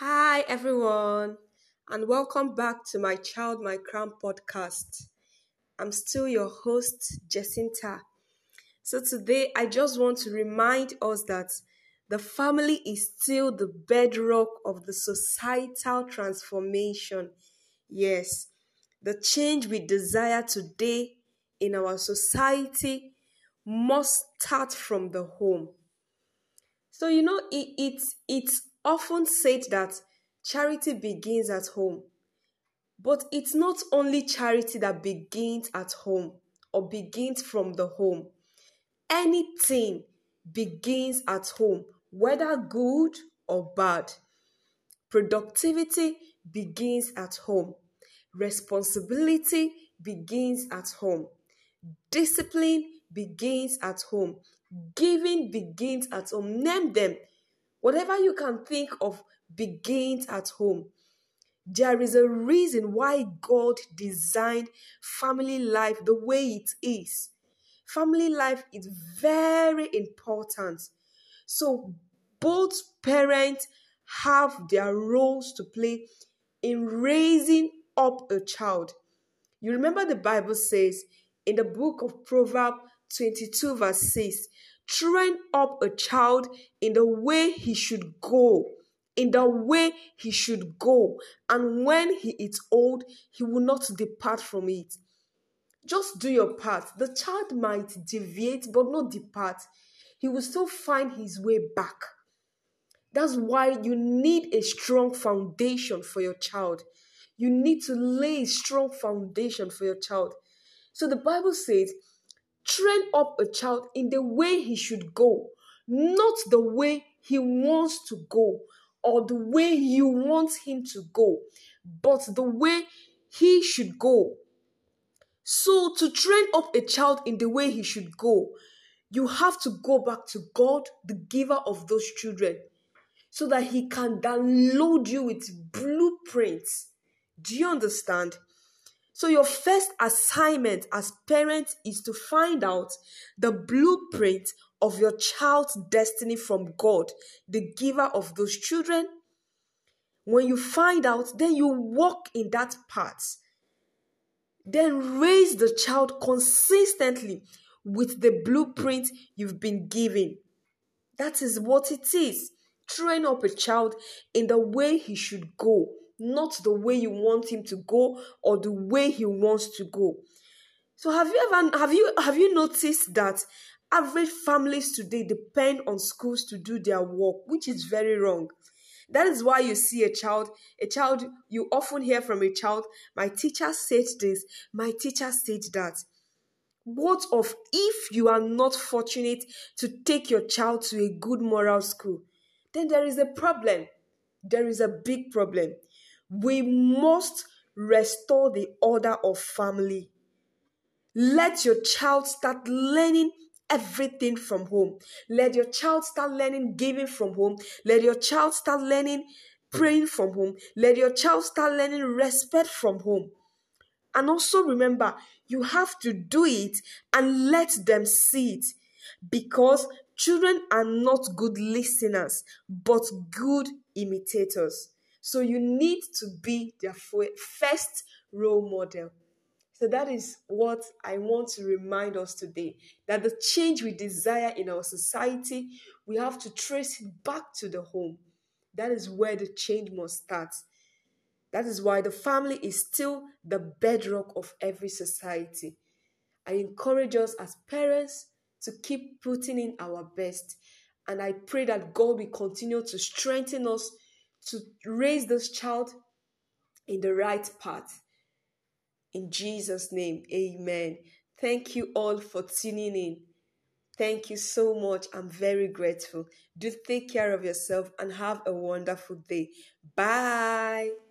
Hi, everyone, and welcome back to my Child My Crown podcast. I'm still your host, Jacinta. So, today I just want to remind us that the family is still the bedrock of the societal transformation. Yes, the change we desire today in our society must start from the home. So, you know, it, it, it's often said that charity begins at home. But it's not only charity that begins at home or begins from the home. Anything begins at home, whether good or bad. Productivity begins at home. Responsibility begins at home. Discipline begins at home. Giving begins at home. Name them. Whatever you can think of begins at home. There is a reason why God designed family life the way it is. Family life is very important. So, both parents have their roles to play in raising up a child. You remember the Bible says in the book of Proverbs 22, verse 6 train up a child in the way he should go in the way he should go. And when he is old he will not depart from it. Just do your part. The child might deviate but not depart. He will still find his way back. That's why you need a strong foundation for your child. You need to lay a strong foundation for your child. So the bible says train up a child in the way he should go, not the way he wants to go or the way you want him to go, but the way he should go. So, to train up a child in the way he should go, you have to go back to God, the giver of those children, so that he can download you with blueprints. Do you understand? So, your first assignment as parents is to find out the blueprint of your child's destiny from God, the giver of those children. When you find out, then you walk in that path. Then raise the child consistently with the blueprint you've been given. That is what it is. Train up a child in the way he should go not the way you want him to go or the way he wants to go. So have you ever have you have you noticed that average families today depend on schools to do their work, which is very wrong. That is why you see a child, a child, you often hear from a child, my teacher said this, my teacher said that. What of if you are not fortunate to take your child to a good moral school? Then there is a problem. There is a big problem. We must restore the order of family. Let your child start learning everything from home. Let your child start learning giving from home. Let your child start learning praying from home. Let your child start learning respect from home. And also remember, you have to do it and let them see it because children are not good listeners but good imitators. So you need to be their first role model. So that is what I want to remind us today that the change we desire in our society, we have to trace it back to the home. That is where the change must start. That is why the family is still the bedrock of every society. I encourage us as parents to keep putting in our best. And I pray that God will continue to strengthen us to raise this child in the right path. In Jesus' name, amen. Thank you all for tuning in. Thank you so much. I'm very grateful. Do take care of yourself and have a wonderful day. Bye.